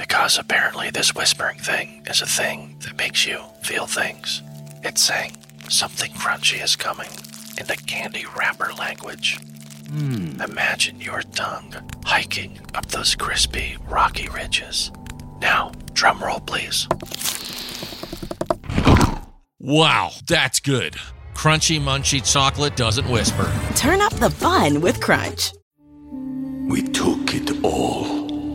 Because apparently, this whispering thing is a thing that makes you feel things. It's saying something crunchy is coming in the candy wrapper language. Hmm. Imagine your tongue hiking up those crispy, rocky ridges. Now, drum roll, please. Wow, that's good. Crunchy, munchy chocolate doesn't whisper. Turn up the fun with Crunch. We took it all.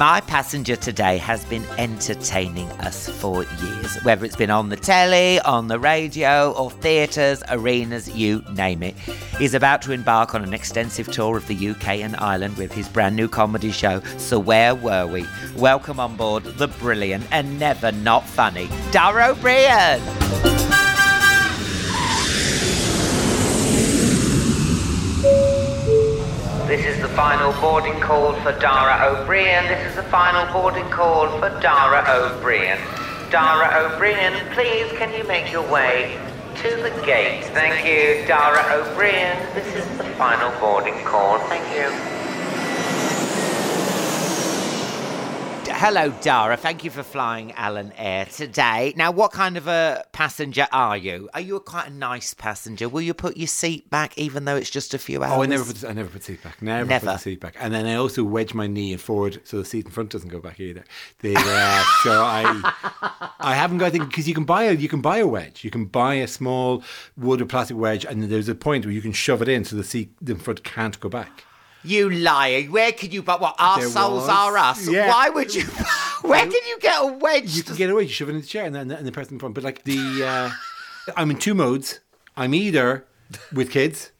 My passenger today has been entertaining us for years, whether it's been on the telly, on the radio, or theatres, arenas, you name it. He's about to embark on an extensive tour of the UK and Ireland with his brand new comedy show, So Where Were We? Welcome on board the brilliant and never not funny Dara Ó Briain. This is the final boarding call for Dara Ó Briain. This is the final boarding call for Dara Ó Briain. Dara Ó Briain, please can you make your way to the gate? Thank you, Dara Ó Briain. This is the final boarding call. Thank you. Hello, Dara. Thank you for flying Alan Air today. Now, what kind of a passenger are you? Are you a quite a nice passenger? Will you put your seat back even though it's just a few hours? Oh, I never put I never put seat back. Never, Never. put the seat back. And then I also wedge my knee forward so the seat in front doesn't go back either. The, uh, so I I haven't got anything because you can buy a you can buy a wedge. You can buy a small wood or plastic wedge, and there's a point where you can shove it in so the seat in front can't go back. You liar! Where could you but what our souls are us? Yeah. Why would you where can you get a wedge? You can get away. You shove it in the chair and then and the person in front. But like the uh, I'm in two modes. I'm either with kids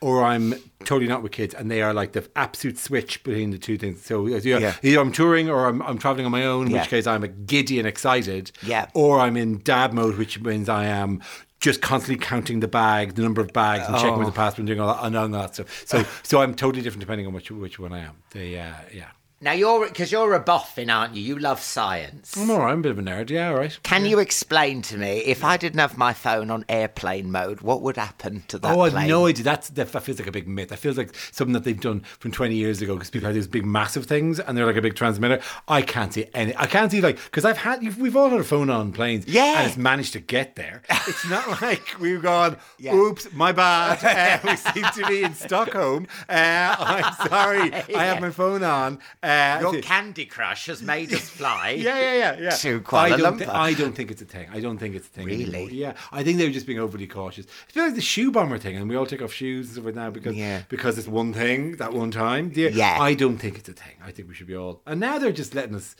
or I'm totally not with kids, and they are like the absolute switch between the two things. So either, Yeah. either I'm touring or I'm, I'm traveling on my own, in Yeah. which case I'm giddy and excited. Yeah. Or I'm in dad mode, which means I am just constantly counting the bag, the number of bags, and checking with the passport and doing all that, and all that stuff. So so I'm totally different depending on which which one I am. The uh, yeah. Now you're because you're a boffin, aren't you? You love science. I'm all right. I'm a bit of a nerd. Yeah, all right. Can you explain to me if I didn't have my phone on airplane mode, what would happen to that oh, I plane? have no idea. That's, that, feels like a big myth. That feels like something that they've done from 20 years ago because people have these big, massive things and they're like a big transmitter. I can't see any. I can't see, like, because I've had, we've all had a phone on planes. Yeah. And it's managed to get there. It's not like we've gone, Yeah. oops, my bad. Uh, we seem to be in Stockholm. Uh, I'm sorry. I have my phone on. Uh, Your to- Candy Crush has made us fly. yeah, yeah, yeah, yeah. To I Kuala don't, thi- Lumpur. I don't think it's a thing. I don't think it's a thing. Really? anymore. Yeah. I think they were just being overly cautious. I feel like the shoe bomber thing, and we all take off shoes and stuff like that because Yeah. because it's one thing that one time. Yeah. Yeah. I don't think it's a thing. I think we should be all. And now they're just letting us.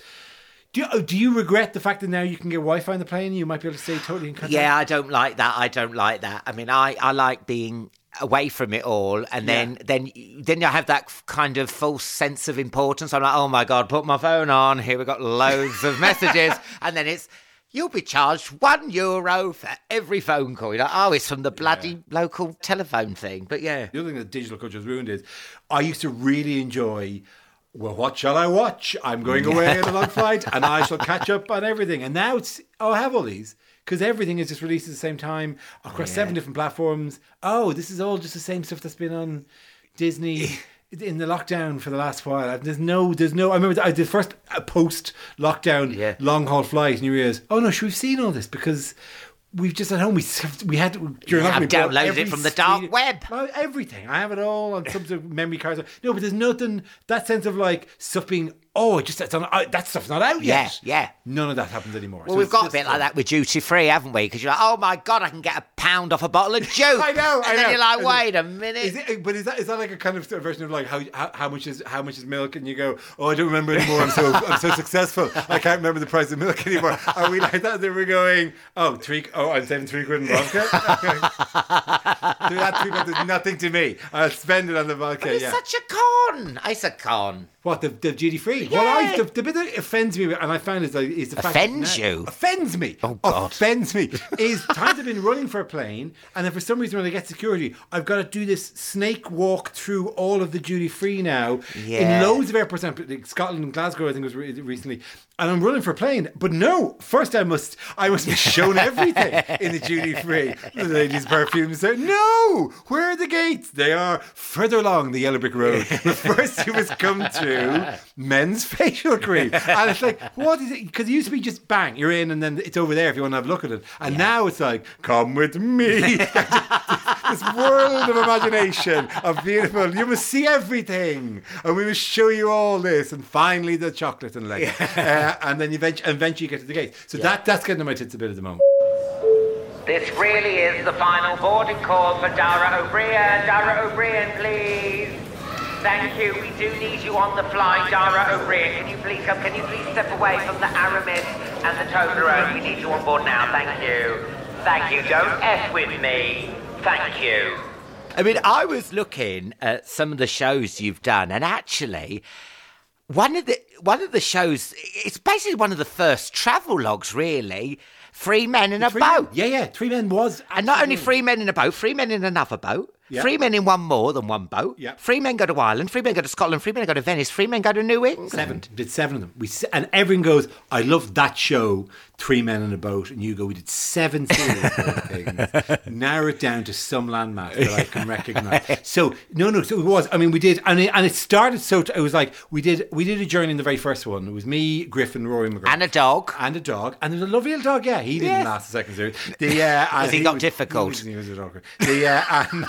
Do you, oh, do you regret the fact that now you can get Wi-Fi on the plane? You might be able to stay totally in contact. Yeah, I don't like that. I don't like that. I mean, I, I like being away from it all, and then then then I have that kind of false sense of importance. I'm like, oh my god, put my phone on. Here we've got loads of messages, and then it's. You'll be charged one euro for every phone call. You're like, oh, it's from the bloody local telephone thing. But yeah, The other thing that digital culture has ruined is I used to really enjoy. Well, what shall I watch? I'm going away on a long flight, and I shall catch up on everything. And now it's oh, I have all these because everything is just released at the same time across seven different platforms. Oh, this is all just the same stuff that's been on Disney. In the lockdown for the last while, there's no, there's no. I remember I did first uh, post lockdown Yeah. long haul flight, and you realize, oh no, should we've seen all this because we've just at home we we had during You have lockdown, we bought downloaded it from the dark web. Everything. I have it all on some sort of memory cards. No, but there's nothing. That sense of like stuff being oh, it just that's on, uh, that stuff's not out yet. yeah. yeah. None of that happens anymore. Well, So we've got a bit like that with duty free, haven't we? Because you're like, oh my god, I can get a pound off a bottle of juice. I know. And I then know. you're like, wait a minute. Is it, but is that is that like a kind of version of like how, how how much is how much is milk? And you go, oh, I don't remember anymore. I'm so I'm so successful. I can't remember the price of milk anymore. Are we like that? That we're going, oh, three, oh, I'm saving three quid in vodka. Okay. that three quid is nothing to me. I'll spend it on the vodka. it's yeah. such a con. It's a con. What the, the duty free? Well, I, the, the bit that offends me, and I found is, like, is the fact Offends that now- you? offends me. Oh, God. offends me is times I've been running for a plane, and then for some reason when I get security, I've got to do this snake walk through all of the duty free now Yeah. in loads of airports, like Scotland and Glasgow, I think was re- recently, and I'm running for a plane. But no, first I must I must be shown everything in the duty free. The ladies' perfumes. There. No, where are the gates? They are further along the yellow brick road. But first you must come to men's facial cream, and it's like, what is it? Because it used to be just bang, you're in, and then it's over there if you want to have a look at it. And now it's like, come with me. this world of imagination of beautiful. You must see everything, and we must show you all this. And finally, the chocolate and leg, uh, and then eventually, eventually you get to the gate. So that that's getting on my tits a bit at the moment. This really is the final boarding call for Dara Ó Briain. Dara Ó Briain, please. Thank you. We do need you on the fly, Dara Ó Briain. Can you please come? Can you please step away from the Aramis and the Toblerone? We need you on board now. Thank you. Thank you. Don't F with me. Thank you. I mean, I was looking at some of the shows you've done, and actually, one of the one of the shows, it's basically one of the first travel logs, really. Three men in a Three boat. Men, yeah, yeah. Three men was, And not only three men in a boat, three men in another boat, Yeah. three men in one more than one boat, Yeah. three men go to Ireland, three men go to Scotland, three men go to Venice, three men go to New England. Seven. Did seven of them. We and everyone goes. I love that show. Three men in a boat, and you go. We did seven series of those things. Narrow it down to some landmark that I can recognise. So no, no. So it was. I mean, we did, and it, and it started. So t- it was like we did. We did a journey in the very first one. It was me, Griff and, Rory McGrath, And a dog. and a dog, and there's a lovely little dog. Yeah, he didn't Yeah. last the second series. The uh, and he got was- difficult? He was, he was a dog. The uh, and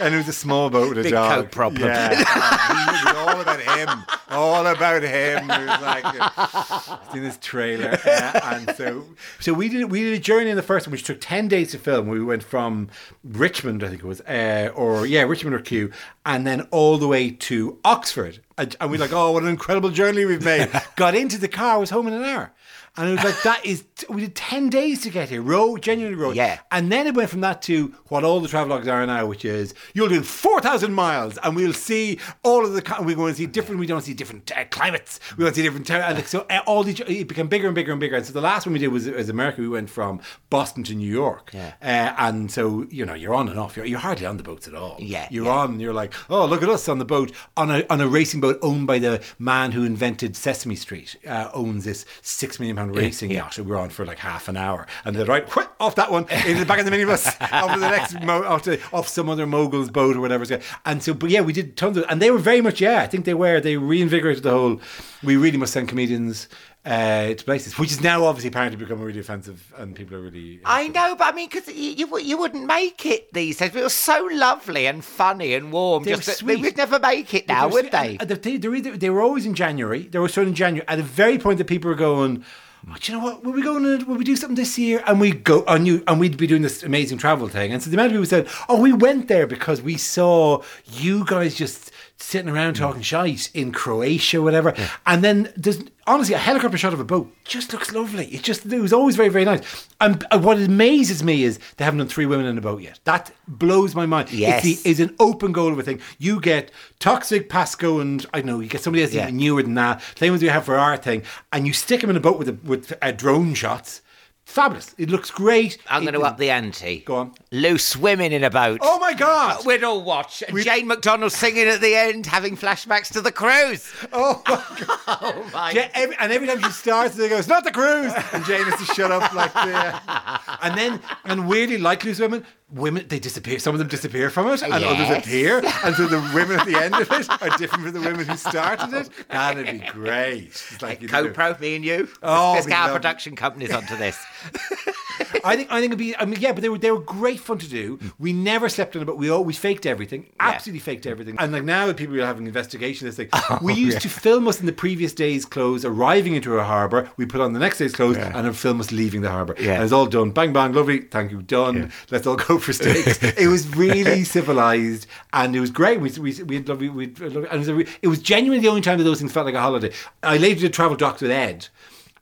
and it was a small boat with a Big dog. coat problem. Yeah, it was all about him. All about him. It was like uh, in this trailer, uh, and so so we did we did a journey in the first one, which took ten days to film. We went from Richmond, I think it was, uh, or yeah, Richmond or Kew, and then all the way to Oxford. And, and we like, oh, what an incredible journey we've made. Got into the car, was home in an hour. And it was like that is we did ten days to get here, road genuinely road. Yeah. And then it went from that to what all the travelogues are now, which is you'll do four thousand miles, and we'll see all of the. We're going to see different. We don't see different uh, climates. We to see different. Ter- and like, so uh, all these it became bigger and bigger and bigger. And so the last one we did was, was America. We went from Boston to New York. Yeah. Uh, and so you know you're on and off. You're, you're hardly on the boats at all. Yeah, You're yeah. on. You're like, oh look at us on the boat on a on a racing boat owned by the man who invented Sesame Street. Uh, owns this six million pound racing yacht. So we were on for like half an hour, and they're right whoosh, off that one into the back of the minibus, off the next, mo- off, to, off some other mogul's boat or whatever. And so, but yeah, we did tons of, and they were very much yeah. I think they were. They reinvigorated the whole. We really must send comedians. Uh, to places, which is now obviously apparently become really offensive, and people are really. I know, but I mean, because you, you you wouldn't make it these days. It was so lovely and funny and warm. They just were that sweet. They would never make it now, would they? and- and they, were they were always in January. They were starting in January. At the very point that people were going, oh, do you know what? Will we go? On, will we do something this year? And we go on you, and we'd be doing this amazing travel thing. And so the amount of people said, "Oh, we went there because we saw you guys just sitting around talking shite in Croatia, whatever." And then there's honestly a helicopter shot of a boat just looks lovely. It just it was always very very nice. And what amazes me is they haven't done three women in a boat yet. That blows my mind. Yes. It's the is an open goal of a thing. You get Toxic, Pasco, and I don't know, you get somebody else Yeah. even newer than that. Same as we have for our thing, and you stick them in a boat with a, with uh, drone shots. Fabulous. It looks great. I'm going to up the ante. Go on. Loose women in a boat. Oh my god! We'd all watch. And We- Jane McDonald singing at the end, having flashbacks to the cruise. Oh my god! Oh my! Ja- every, and every time she starts, they go, "It's not the cruise," and Jane has to shut up like the. and then, and weirdly, like loose women, women they disappear. Some of them disappear from it, and others appear, and so the women at the end of it are different from the women who started it. That'd be great. It's like Co-pro, me and you. Oh, get our production companies onto this. I think I think it'd be. I mean, yeah, but they were they were great fun to do. We never slept on it, but we always faked everything. Absolutely faked everything. And like now, people are having investigations. They say we oh, used to film us in the previous day's clothes, arriving into a harbour. We put on the next day's clothes, and then film us leaving the harbour. Yeah. and it's all done. Bang bang, lovely. Thank you, done. Let's all go for steaks. it was really civilized, and it was great. We we we had lovely. We and it was, a it was genuinely the only time that those things felt like a holiday. I later did travel doctor with Ed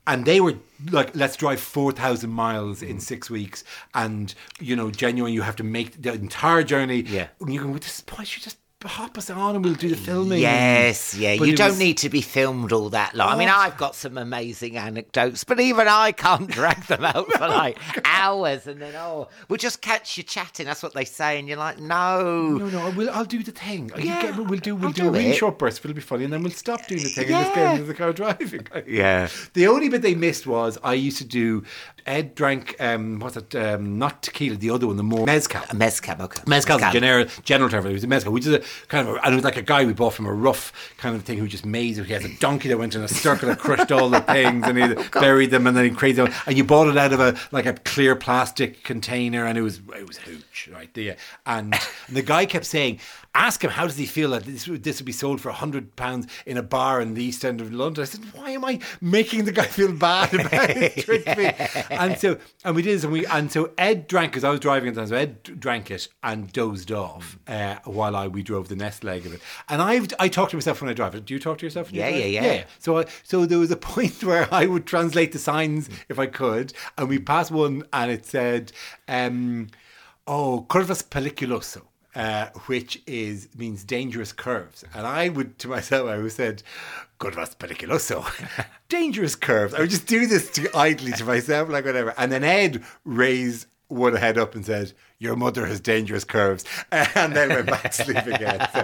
and they were like, let's drive 4,000 miles in six weeks. And, you know, genuine, you have to make the entire journey. Yeah. And you go, this point, you just hop us on and we'll do the filming. Yes, yeah. But you don't was- need to be filmed all that long. I mean, Oh. I've got some amazing anecdotes, but even I can't drag them out for like hours. And then, oh, we'll just catch you chatting. That's what they say. And you're like, no. No, no, we'll, I'll do the thing. Yeah, get- we'll do, we'll I'll do, a do really short burst. It'll be funny, and then we'll stop doing the thing and just get Yeah. into the car driving. Yeah. The only bit they missed was I used to do. Ed drank um, what's it? Um, not tequila, the other one, the more mezcal. Mezcal, okay. Mezcal's a general, general term. It was a mezcal, which is a kind of, a, and it was like a guy we bought from a rough kind of thing who just made it. He has a donkey that went in a circle and crushed all the things and he buried them and then he created them. And you bought it out of a like a clear plastic container and it was it was hooch, right there. And the guy kept saying, ask him how does he feel that this would, this would be sold for a hundred pounds in a bar in the East End of London. I said, why am I making the guy feel bad about it? Me. And so and we did this and we and so Ed drank because I was driving at the time. So Ed drank it and dozed off uh, while I we drove the nest leg of it. And I've I talk to myself when I drive. It. Do you talk to yourself? when you Yeah, drive? yeah, yeah. So I, so there was a point where I would translate the signs if I could, and we passed one and it said, um, "Oh, curvas peliculoso." Uh, which is means dangerous curves, and I would to myself I would said, "Curvas peliculoso," dangerous curves. I would just do this to, idly to myself, like whatever. And then Ed raised one head up and said, "Your mother has dangerous curves," and then went back to sleep again. So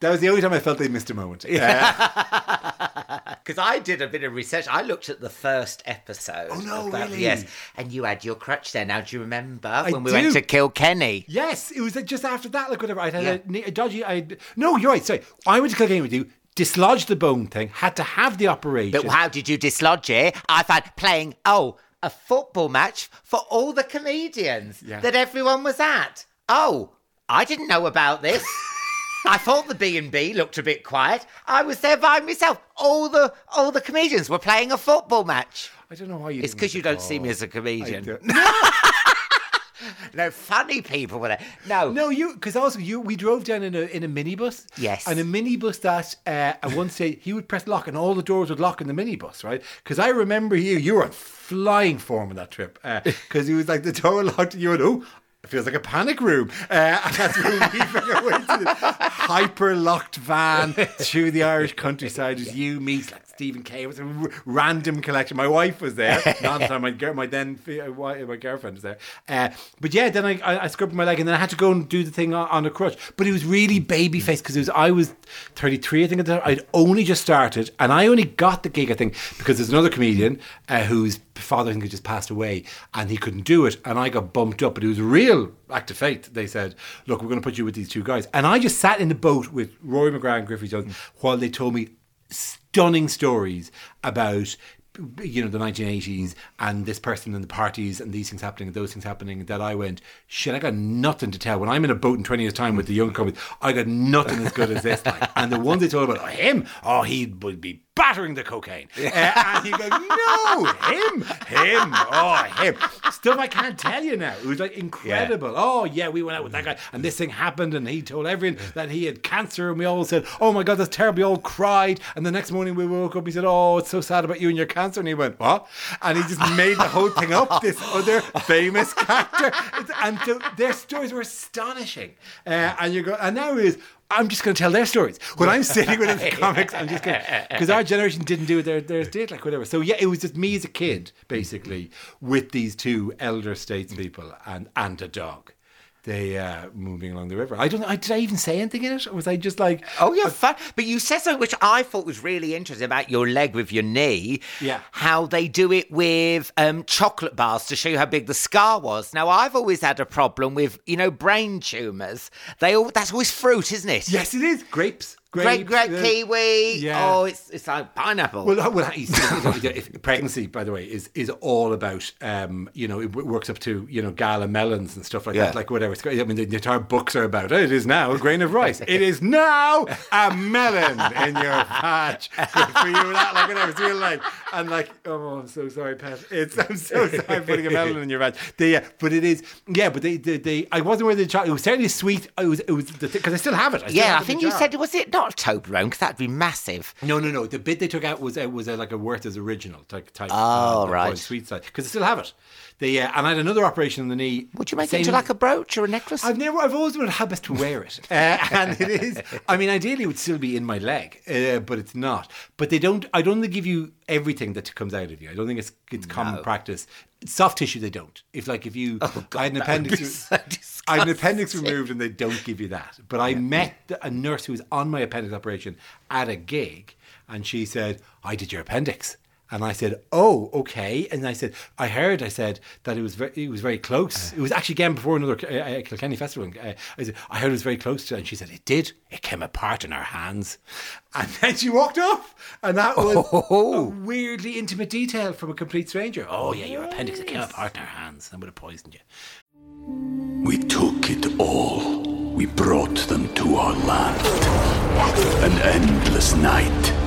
that was the only time I felt they missed a moment. Uh, Because I did a bit of research. I looked at the first episode. Oh, no, that- really? Yes. And you had your crutch there. Now, do you remember when we do. went to Kilkenny? Yes, it was just after that, like whatever. I had Yeah. a, a dodgy. I no, you're right. Sorry, I went to Kilkenny with you. Dislodged the bone thing. Had to have the operation. But how did you dislodge it? I found playing, oh, a football match for all the comedians Yeah. that everyone was at. Oh, I didn't know about this. I thought the B and B looked a bit quiet. I was there by myself. All the all the comedians were playing a football match. I don't know why you. It's because you don't see me as a comedian. No, funny people were there. No, No, you because also you we drove down in a in a minibus. Yes. and a minibus that uh, at one stage he would press lock and all the doors would lock in the minibus, right? Because I remember you you were on flying form on that trip because he was like the door locked and you went oh. It feels like a panic room. Uh, and that's when we found our way to the hyper locked van through the Irish countryside. Was you, meet like Stephen Kay. It was a r- random collection. My wife was there. Not the time my, girl, my then uh, my girlfriend was there. Uh, but yeah, then I, I, I scrubbed my leg and then I had to go and do the thing on, on a crutch. But it was really baby face because it was I was 33, I think at the time. I'd only just started and I only got the gig, I think, because there's another comedian uh, whose father I think had just passed away and he couldn't do it. And I got bumped up, but it was a real act of faith. They said, look, we're going to put you with these two guys. And I just sat in the boat with Rory McGrath and Griff Rhys Jones while they told me stunning stories about you know the 1980s and this person and the parties and these things happening and those things happening that I went shit I got nothing to tell. When I'm in a boat in 20 years time with the young comics I got nothing as good as this like. And the ones they told about oh, him oh he would be battering the cocaine. Uh, and you go no him him oh him. Stuff I can't tell you now. It was like incredible. Oh yeah we went out with that guy and this thing happened and he told everyone that he had cancer and we all said oh my god that's terrible. We all cried and the next morning we woke up he said oh it's so sad about you and your cancer and he went what? And he just made the whole thing up this other famous character. And so their stories were astonishing. Uh, and you go and now is I'm just going to tell their stories. When I'm sitting with the comics, I'm just going because our generation didn't do it, their theirs did, like whatever. So yeah, it was just me as a kid, basically, with these two elder statespeople and and a dog. They uh, moving along the river. I don't. I, did I even say anything in it, or was I just like? Oh, you're fun. But you said something which I thought was really interesting about your leg with your knee. Yeah. How they do it with um, chocolate bars to show you how big the scar was. Now, I've always had a problem with, you know, brain tumours. They all, That's always fruit, isn't it? Yes, it is grapes. Great, Grapes, great uh, kiwi. yeah. Oh, it's it's like pineapple. Well, well if- pregnancy, by the way, is is all about um, you know it works up to you know gala melons and stuff like Yeah. that, like whatever. It's, I mean, the, the entire books are about it. It is now a grain of rice. It is now a melon in your patch. Good for you, that like whatever. It's real life. And like, oh, I'm so sorry, Pat. It's I'm so sorry putting a melon in your patch. They, yeah, but it is yeah, but they they, they I wasn't aware of the chocolate. It was certainly sweet. It was it was because I still have it. I still yeah, have I think you jar. said, was it not a Toblerone? Because that'd be massive. No, no, no. The bit they took out was uh, was uh, like a Werther's original type. type Oh, uh, right. sweet side because they still have it. They uh, and I had another operation on the knee. Would you make it into like a brooch or a necklace? I've never. I've always wondered how best to wear it, uh, and it is. I mean, ideally, it would still be in my leg, uh, but it's not. But they don't. I don't think give you everything that comes out of you. I don't think it's it's common practice. Soft tissue, they don't. If like if you, I had an Oh, appendix. so I had an appendix removed, and they don't give you that. But I met a nurse who was on my appendix operation at a gig, and she said, "I did your appendix." And I said, "Oh, okay." And I said, "I heard." I said that it was very, it was very close. It was actually again before another uh, uh, Kilkenny festival. Uh, I said, "I heard it was very close." to And she said, "It did. It came apart in our hands." And then she walked off, and that was a weirdly intimate detail from a complete stranger. Oh yeah, your appendix it came apart in our hands and would have poisoned you. We took it all. We brought them to our land. An endless night,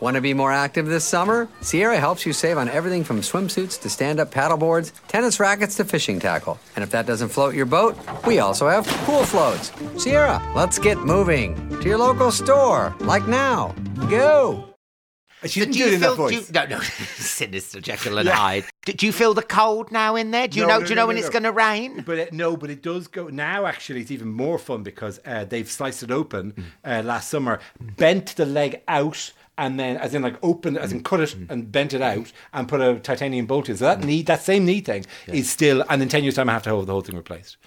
Want to be more active this summer? Sierra helps you save on everything from swimsuits to stand up paddleboards, tennis rackets to fishing tackle. And if that doesn't float your boat, we also have pool floats. Sierra, let's get moving to your local store, like now. Go! She So didn't do do it you in that feel, voice. Do you, no, no, sinister Jekyll and Yeah. Hyde. Do, do you feel the cold now in there? Do you No, know? no, do you know no, when no. it's going to rain? But it, no, but it does go now. Actually, it's even more fun because uh, they've sliced it open uh, last summer, bent the leg out, and then as in like opened, as in cut it mm-hmm. and bent it out, and put a titanium bolt in. So that mm-hmm. knee, that same knee thing, is still. And in ten years' time, I have to have the whole thing replaced.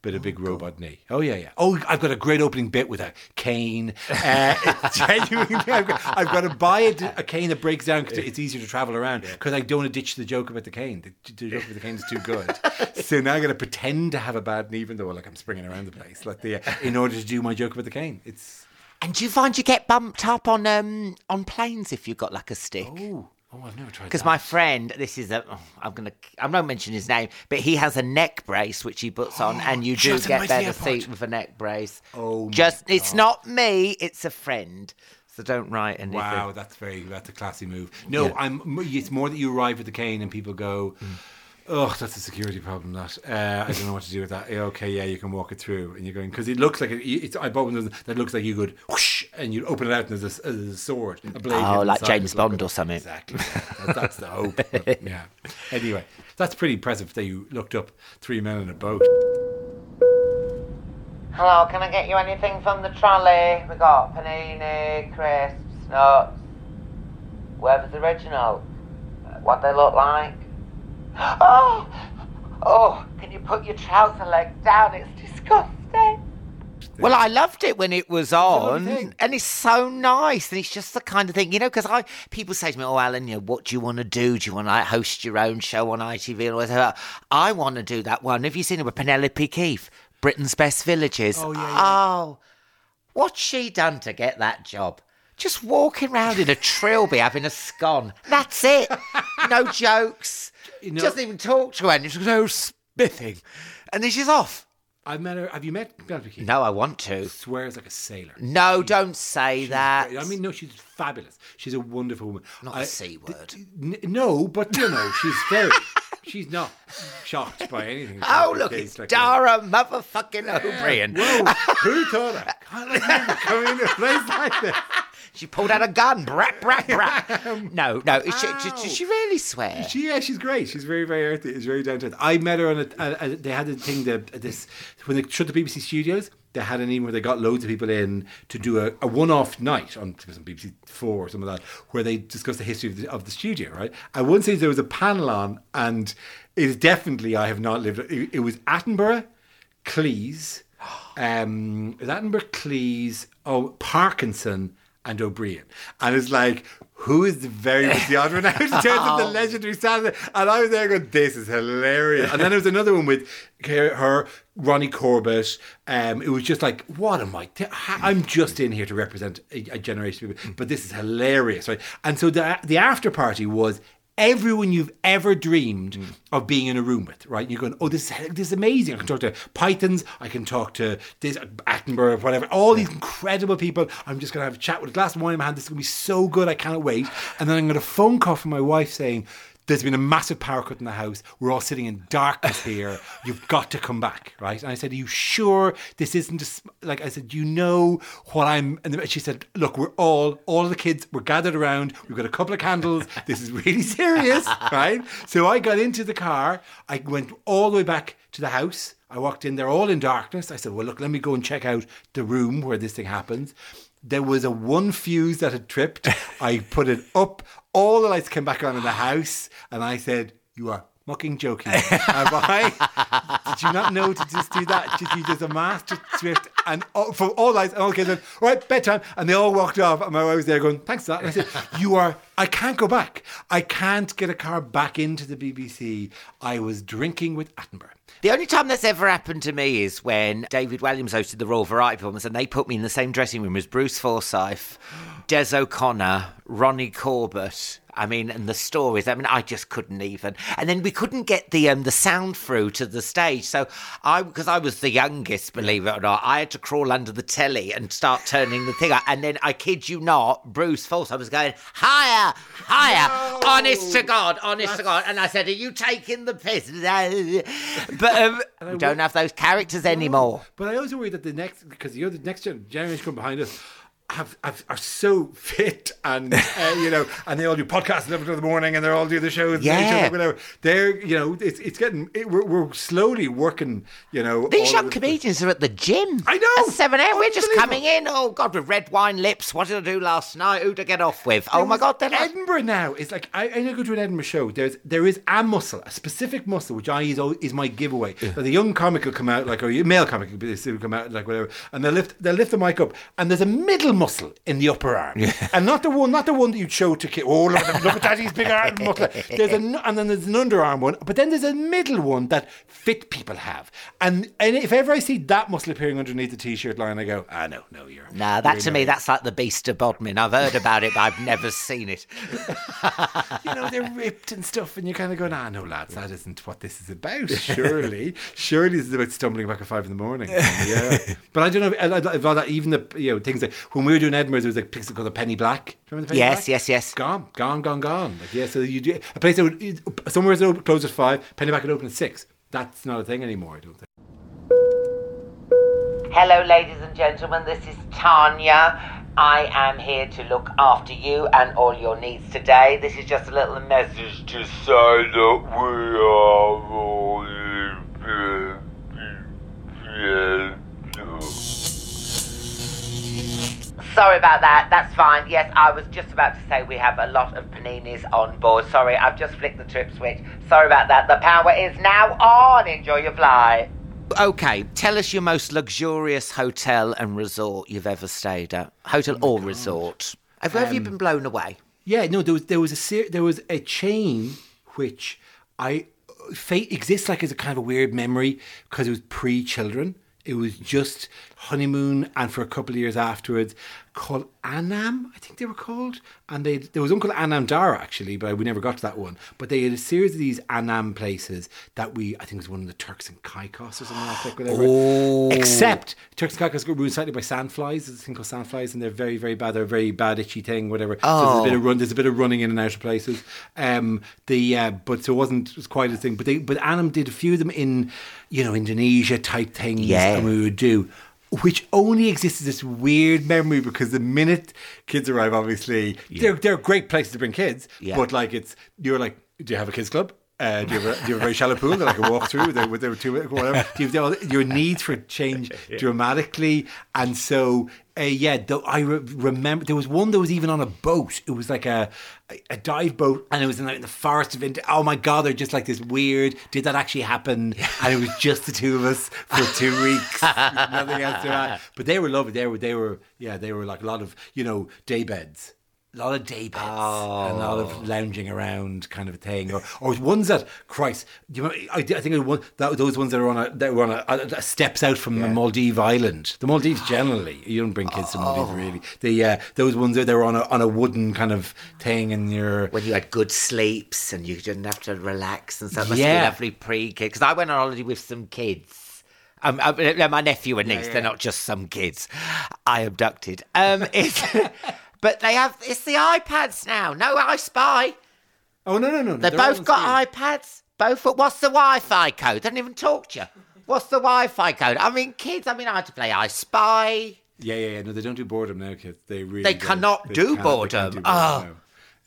But a oh, big robot knee. Oh yeah, yeah. Oh, I've got a great opening bit with a cane. Uh, genuinely, I've got, I've got to buy a, a cane that breaks down because it's easier to travel around. Because I don't want to ditch the joke about the cane. The, the joke about the cane is too good. so now I got to pretend to have a bad knee, even though like I'm springing around the place, like the uh, in order to do my joke about the cane. It's And do you find you get bumped up on um on planes if you've got like a stick? oh, oh, I've never tried. Because my friend, this is a, oh, I'm gonna, I'm not mention his name, but he has a neck brace which he puts on, and you do Just get better airport. seat with a neck brace. Oh my just it's not me, it's a friend. So don't write anything. Wow, that's very that's a classy move. No. I'm. It's more that you arrive with the cane and people go, "Oh, that's a security problem." That uh, I don't know what to do with that. Okay, yeah, you can walk it through, and you're going because it looks like it, it's. I bought one of those that looks like you could whoosh, and you open it out and there's a, there's a sword, a blade. Oh, like James Bond or something. Exactly. That- that's the hope. But, yeah. Anyway, that's pretty impressive that you looked up three men in a boat. Hello, can I get you anything from the trolley? We got panini, crisps, nuts. the original. Uh, What they look like. Oh! Oh, can you put your trouser leg down? It's disgusting. Well, I loved it when it was on, thing. and it's so nice, and it's just the kind of thing, you know. Because I people say to me, "Oh, Alan, you know, what do you want to do? Do you want to like, host your own show on ITV?" And all that? I want to do that one. Have you seen it with Penelope Keith, Britain's Best Villages? Oh, yeah, yeah. Oh, what's she done to get that job? Just walking around in a trilby having a scone. That's it. No jokes. You know- Doesn't even talk to anyone. Just no spiffing, and then she's off. I've met her. Have you met No, I want to. Swears like a sailor. No, don't say that. great. I mean, no, she's fabulous. She's a wonderful woman. Not I- the C word. N- no, but you know, she's very. she's not shocked by anything. Oh, look, it's like, Dara motherfucking Ó Briain. Whoa, who thought I can't him come a place like this? She pulled out a gun. Brat, brat, brat. No, no. Is she, did, did she really swear? She, yeah, she's great. She's very, very earthy. She's very down to earth. I met her on a, a, a they had a thing that this when they shut the BBC studios. They had an evening where they got loads of people in to do a, a one-off night on some BBC Four or something like that, where they discussed the history of the, of the studio. Right. At one stage there was a panel on, and it is definitely I have not lived. It, it was Attenborough, Cleese, um, Attenborough, Cleese, oh Parkinson, and Ó Briain, and it's like who is the very much the odd one out in terms of the legendary Saturday? And I was there going, this is hilarious. And then there was another one with her, Ronnie Corbett. Um, it was just like, what am I? T- I'm just in here to represent a, a generation of people, but this is hilarious, right? And so the the after party was everyone you've ever dreamed mm. of being in a room with, right? You're going, oh, this is, this is amazing. I can talk to Pythons, I can talk to this Attenborough, whatever, all these incredible people. I'm just going to have a chat with a glass of wine in my hand. This is going to be so good. I cannot wait. And then I'm going to phone call from my wife saying, there's been a massive power cut in the house. We're all sitting in darkness here. You've got to come back, right? And I said, Are you sure this isn't just like I said, you know what I'm and she said, Look, we're all all the kids, we're gathered around, we've got a couple of candles, this is really serious, right? So I got into the car, I went all the way back to the house. I walked in, they're all in darkness. I said, Well, look, let me go and check out the room where this thing happens there was a one fuse that had tripped. I put it up. All the lights came back on in the house, and I said, "You are mucking joking. Have? Did you not know to just do that? Did you just a master swift and all, from all lights and all kids right, bedtime. And they all walked off. And my wife was there going, thanks for that. And I said, you are, I can't go back. I can't get a car back into the BBC. I was drinking with Attenborough. The only time that's ever happened to me is when David Walliams hosted the Royal Variety Performance and they put me in the same dressing room as Bruce Forsyth, Des O'Connor, Ronnie Corbett, I mean, and the stories. I mean, I just couldn't even. And then we couldn't get the um, the sound through to the stage. So I, because I was the youngest, believe it or not, I had to crawl under the telly and start turning the thing up. And then I kid you not, Bruce Forsyth was going higher, higher, no! honest to God, honest That's... to God. And I said, "Are you taking the piss?" but um, we don't have those characters anymore. But I also worry that the next, because you're the next generation coming behind us have, have, are so fit and uh, you know, and they all do podcasts in the morning, and they all do the shows. Yeah, whatever. They're you know, it's it's getting it, we're, we're slowly working. You know, these young comedians are at the gym. I know. At seven a.m. We're just coming in. Oh God, with red wine lips. What did I do last night? Who to get off with? There oh my God, they're Edinburgh like... now is like I, I go to an Edinburgh show. There's there is a muscle, a specific muscle, which I is is my giveaway. Yeah. the young comic will come out like or a male comic will come out like whatever, and they lift they lift the mic up, and there's a middle muscle in the upper arm, yeah. and not the one, not the one that you show to kid. Oh, look at, look at Daddy's big arm muscle. There's a, and then there's an underarm one, but then there's a middle one that fit people have. And and if ever I see that muscle appearing underneath the t-shirt line, I go, ah, no, no, you're. Nah, that to me, that's like the beast of Bodmin. I've heard about it, but I've never seen it. you know, they're ripped and stuff, and you're kind of going, ah, no, lads, that isn't what this is about. Surely, surely this is about stumbling back at five in the morning. yeah, but I don't know if, if, if even the you know things like when we were doing Edinburgh, there was a pixel called the Penny Black. Remember the Penny yes, Black? Yes, yes, yes. Gone, gone, gone, gone. Like yeah, so you do a place that would somewhere that close at five, Penny Black would open at six. That's not a thing anymore. I don't think. Hello, ladies and gentlemen. This is Tanya. I am here to look after you and all your needs today. This is just a little message to say that we are all Sorry about that. That's fine. Yes, I was just about to say we have a lot of paninis on board. Sorry, I've just flicked the trip switch. Sorry about that. The power is now on. Enjoy your flight. Okay, tell us your most luxurious hotel and resort you've ever stayed at. Hotel oh or God. resort. Have, um, have you um, been blown away? Yeah, no. There was there was a there was a chain which I fate exists like as a kind of a weird memory because it was pre children. It was just honeymoon, and for a couple of years afterwards, called Anam, I think they were called. And they there was one called Anam Dara actually, but we never got to that one. But they had a series of these Anam places that we I think it was one of the Turks and Caicos or something like that. Whatever. Oh. Except Turks and Caicos got ruined slightly by sandflies. There's a thing called sandflies, and they're very very bad. They're a very bad itchy thing. Whatever. Oh. So there's a bit of run. There's a bit of running in and out of places. Um, the uh, but so it wasn't it was quite a thing. But they but Anam did a few of them in you know Indonesia type things, yeah. and we would do which only exists as this weird memory because the minute kids arrive, obviously they're they're great places to bring kids, Yeah. but like it's you're like, do you have a kids club? Uh, do, you have a, do you have a very shallow pool that I can walk through with, with there two whatever? Do you have your needs for change dramatically, and so uh, yeah. Though I re- remember there was one that was even on a boat. It was like a a dive boat, and it was in, like, in the forest of India. Oh my god, they're just like this weird. Did that actually happen? And it was just the two of us for two weeks. Nothing else to add. But they were lovely. They were they were yeah. They were like a lot of you know day beds. A lot of day beds, and a lot of lounging around kind of thing, or or ones that Christ, you know, I, I think it was one, that, those ones that are on a that were on a, a, a steps out from the Maldive island. The Maldives generally, you don't bring kids to Maldives really. The uh, those ones that they're on a on a wooden kind of thing, and you're when you had good sleeps and you didn't have to relax and stuff. Yeah. be lovely pre-kid. Because I went on holiday with some kids. Um, uh, my nephew and niece. yeah. They're not just some kids. I abducted. Um, it's, but they have. It's the iPads now. No I Spy. oh no no no, They both got iPads. Both. What's the Wi-Fi code? They don't even talk to you. What's the Wi-Fi code? I mean, kids. I mean, I had to play I Spy. Yeah, yeah, yeah. No, they don't do boredom now, kids. They really They don't. cannot They do they boredom. can't do Oh. now.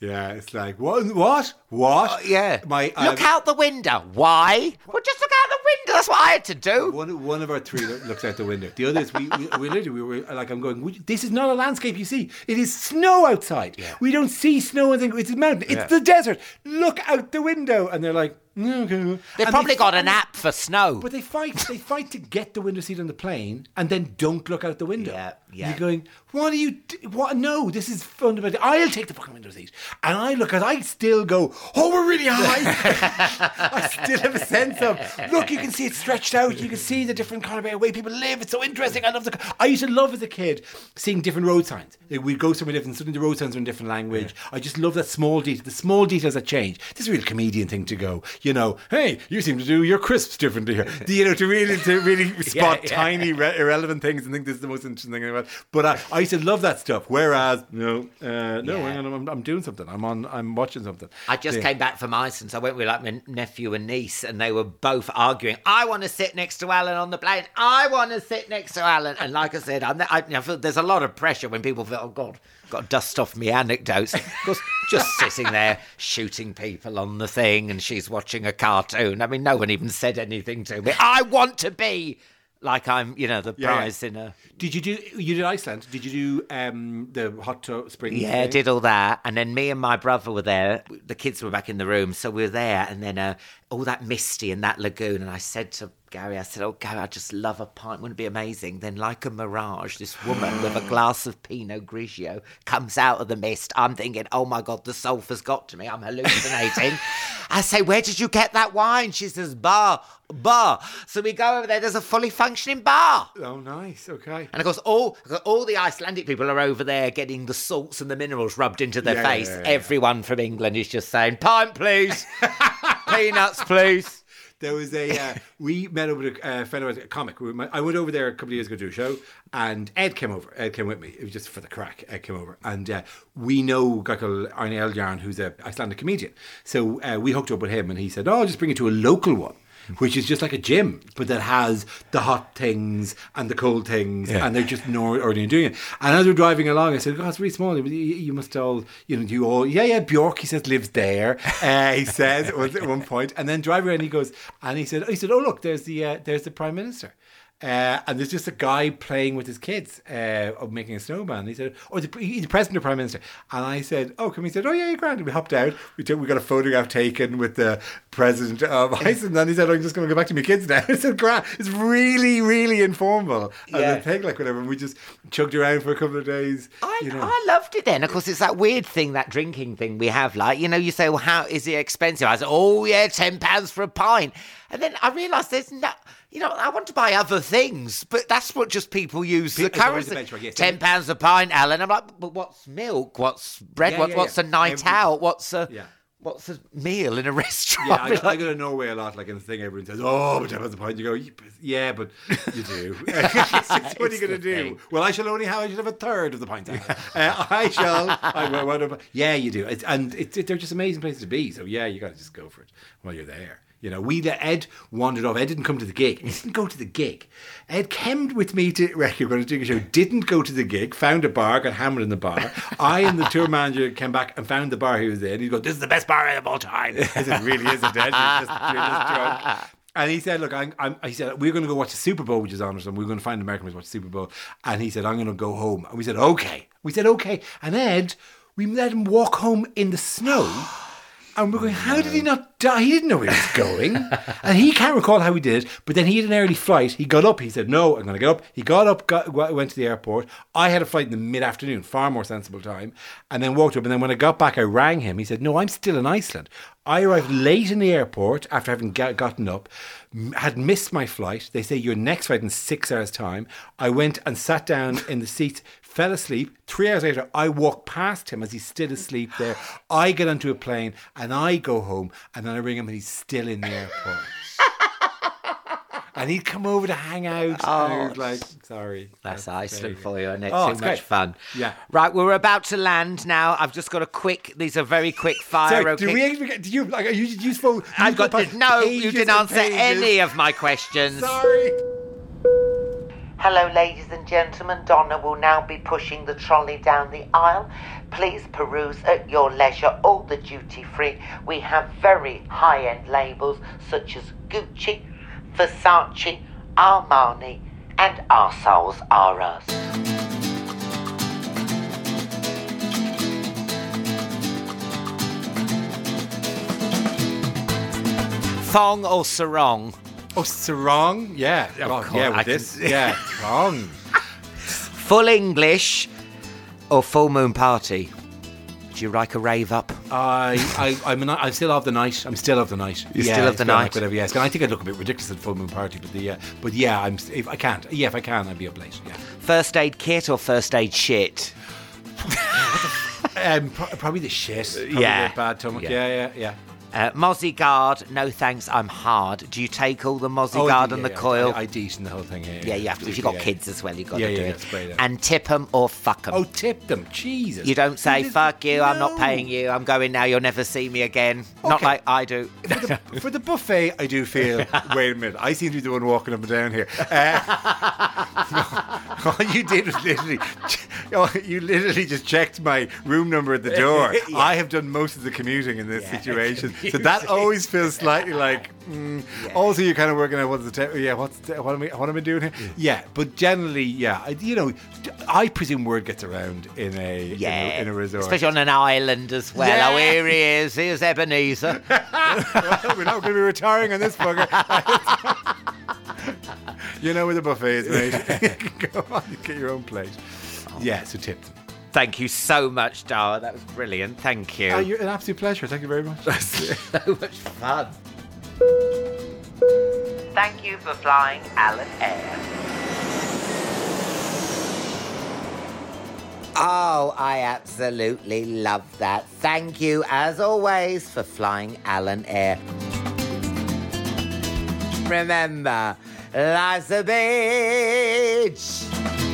Yeah, it's like what? What? What? Yeah. My Look um, out the window. Why? Well, just look out the window. That's what I had to do. One, one of our three looks out the window. The others, we, we, we literally, we were like, I'm going, this is not a landscape you see. It is snow outside. We don't see snow and think it's a mountain. It's Yeah. the desert. Look out the window. And they're like, "Mm, okay. They've And probably they got an app for snow. But they fight. They fight to get the window seat on the plane, and then don't look out the window. Yeah, yeah. You're going. What are you? What? No, this is fundamental. I'll take the fucking window seat, and I look. at. I still go. Oh, we're really high. I still have a sense of. Look, you can see it stretched out. You can see the different kind of way people live. It's so interesting. I love the. I used to love as a kid seeing different road signs. We'd go somewhere different. And suddenly the road signs are in different language. I just love that small detail. The small details that change. This is a real comedian thing to go. You know, hey, you seem to do your crisps differently here. You know, to really to really spot yeah. tiny re- irrelevant things and think this is the most interesting thing about. But I, I used to love that stuff. Whereas, no, uh, no, Yeah. hang on, I'm, I'm doing something. I'm on. I'm watching something. I just Yeah. came back from Iceland, so I went with like my nephew and niece, and they were both arguing. I want to sit next to Alan on the plane. I want to sit next to Alan. And like I said, I'm, I, I feel there's a lot of pressure when people feel, oh God, got to dust off me anecdotes. Of course, just sitting there shooting people on the thing, and she's watching a cartoon. I mean, no one even said anything to me. I want to be like I'm, you know, the Yeah, yeah. prize in a. Did you do? You did Iceland. Did you do um, the hot tub springs? Yeah, thing? did all that, and then me and my brother were there. The kids were back in the room, so we were there, and then uh, all that misty and that lagoon. And I said to Gary, I said, "Oh, Gary, I just love a pint. Wouldn't it be amazing?" Then, like a mirage, this woman with a glass of Pinot Grigio comes out of the mist. I'm thinking, "Oh my God, the sulphur's got to me. I'm hallucinating." I say, "Where did you get that wine?" She says, "Bar, bar." So we go over there. There's a fully functioning bar. Oh, nice. Okay. And of course, all all the Icelandic people are over there getting the salts and the minerals rubbed into their Yeah, yeah, face. yeah, yeah. Everyone from England is just saying, "Pint, please, peanuts, please." There was a uh, we met up with a uh, friend of ours, a comic. I went over there a couple of years ago to do a show, and Ed came over. Ed came with me. It was just for the crack. Ed came over, and uh, we know called Ari Eldjárn, who's a Icelandic comedian. So uh, we hooked up with him, and he said, "Oh, I'll just bring you to a local one." Which is just like a gym, but that has the hot things and the cold things, Yeah. and they're just no ordinary doing it. And as we're driving along, I said, "God, it's really small. You, you must all, you know, you all, yeah, yeah." Bjork, he says, lives there. Uh, he says at one- point, and then driving around, he goes, and he said, he said, "Oh look, there's the uh, there's the prime minister." Uh, and there's just a guy playing with his kids, uh, making a snowman. He said, "Oh, the, he's the president or prime minister." And I said, "Oh, come." He said, "Oh yeah, you're grand." And we hopped out. We took, we got a photograph taken with the president of Iceland. And he said, "Oh, "I'm just going to go back to my kids now." I said, "Grand." It's really, really informal. And Yeah. thing like whatever. And we just chugged around for a couple of days. I, you know. I loved it then. Of course, it's that weird thing, that drinking thing we have. Like, you know, you say, well, how is it expensive? I said, oh, yeah, £10 for a pint. And then I realised there's no, you know, I want to buy other things, but that's what just people use the Pe- it's always currency. benchmark, yes. Ten pounds a pint, Alan. I'm like, but what's milk? What's bread? Yeah, what, yeah, what's yeah. a night Every- out? What's a Yeah. What's a meal in a restaurant? Yeah, I, Like- I go to Norway a lot, like in the thing, everyone says, oh, but what's the point? You go, yeah, but you do. what are you going to do? thing. Well, I shall only have, I should have a third of the pint. uh, I shall. I, about- yeah, you do. It's, and it, it, they're just amazing places to be. So, yeah, you got to just go for it while you're there. You know, we let Ed wandered off. Ed didn't come to the gig. He didn't go to the gig. Ed came with me to Record, we're going to do a show. Didn't go to the gig. Found a bar, got hammered in the bar. I and the tour manager came back and found the bar he was in. He goes, "This is the best bar of all time." I said, "Really isn't Ed? You're just, you're just drunk." And he said, "Look, I'm, I'm, he said we're going to go watch the Super Bowl, which is on or something. We're going to find American to watch the Super Bowl." And he said, "I'm going to go home." And we said, "Okay." We said, "Okay." And Ed, we let him walk home in the snow. And we're going, how did he not die? He didn't know where he was going. and he can't recall how he did it. But then he had an early flight. He got up. He said, no, I'm going to get up. He got up, got, went to the airport. I had a flight in the mid afternoon, far more sensible time. And then walked up. And then when I got back, I rang him. He said, no, I'm still in Iceland. I arrived late in the airport after having got, gotten up, had missed my flight. They say your next flight in six hours' time. I went and sat down in the seats, fell asleep. Three hours later, I walk past him as he's still asleep there. I get onto a plane and I go home, and then I ring him and he's still in the airport. And he'd come over to hang out. Oh, and like, sorry. That's there Iceland you for you, isn't it? Oh, Too it's much great. fun. Yeah. Right, we're about to land now. I've just got a quick. These are very quick fire. Sorry, okay? did we actually get, did you, like, you, you spoke, I've you got past to, no. You didn't answer pages. any of my questions. Sorry. Hello, ladies and gentlemen. Donna will now be pushing the trolley down the aisle. Please peruse at your leisure all the duty free. We have very high end labels such as Gucci, Versace, Armani, and Our Souls Are Us. Thong or sarong? Oh, sarong? Yeah. Oh, course, yeah, I with can- this. Yeah, sarong. Full English or full moon party? Do you like a rave up? I, I, I'm, I'm still of the night. I'm still of the night. You're yeah, still of the night? Like whatever. Yes, and I think I'd look a bit ridiculous at full moon party, but the, yeah, but yeah, I'm. If I can't, yeah, if I can, I'd be up late. Yeah. First aid kit or first aid shit? Um, pro- probably the shit. Probably Yeah. bad stomach. Yeah. Yeah, yeah, yeah. Uh, Mozzie Guard, no thanks, I'm hard. Do you take all the Mozzie Oh, Guard do, and the yeah. coil? I, I decent the whole thing. Yeah, yeah, you have to. If you've got kids as well, you've got yeah, to do yeah, it. great, yeah. And tip 'em or fuck 'em. Oh, tip them. Jesus. You don't say, fuck you, I'm not paying you, I'm going now, you'll never see me again. Not like I do. For the, for the buffet, I do feel. wait a minute, I seem to be the one walking up and down here. Uh, all you did was literally, you literally just checked my room number at the door. I have done most of the commuting in this situation, so that always feels slightly like. Mm. Also, you're kind of working out what's the te- yeah, what's the, what am I what am I doing here? Yeah, but generally, yeah, I, you know, I presume word gets around in a in Yeah, a, in a resort. Especially on an island as well. Yeah. Oh, here he is. Here's Ebenezer. We're not going to be retiring on this bugger. you know where the buffet is, mate. Go on, get your own plate. Yeah, so tip them. Thank you so much, Dara. That was brilliant. Thank you. Oh, you're an absolute pleasure. Thank you very much. so much fun. Thank you for flying Alan Air. Oh, I absolutely love that. Thank you, as always, for flying Alan Air. Remember, life's a beach.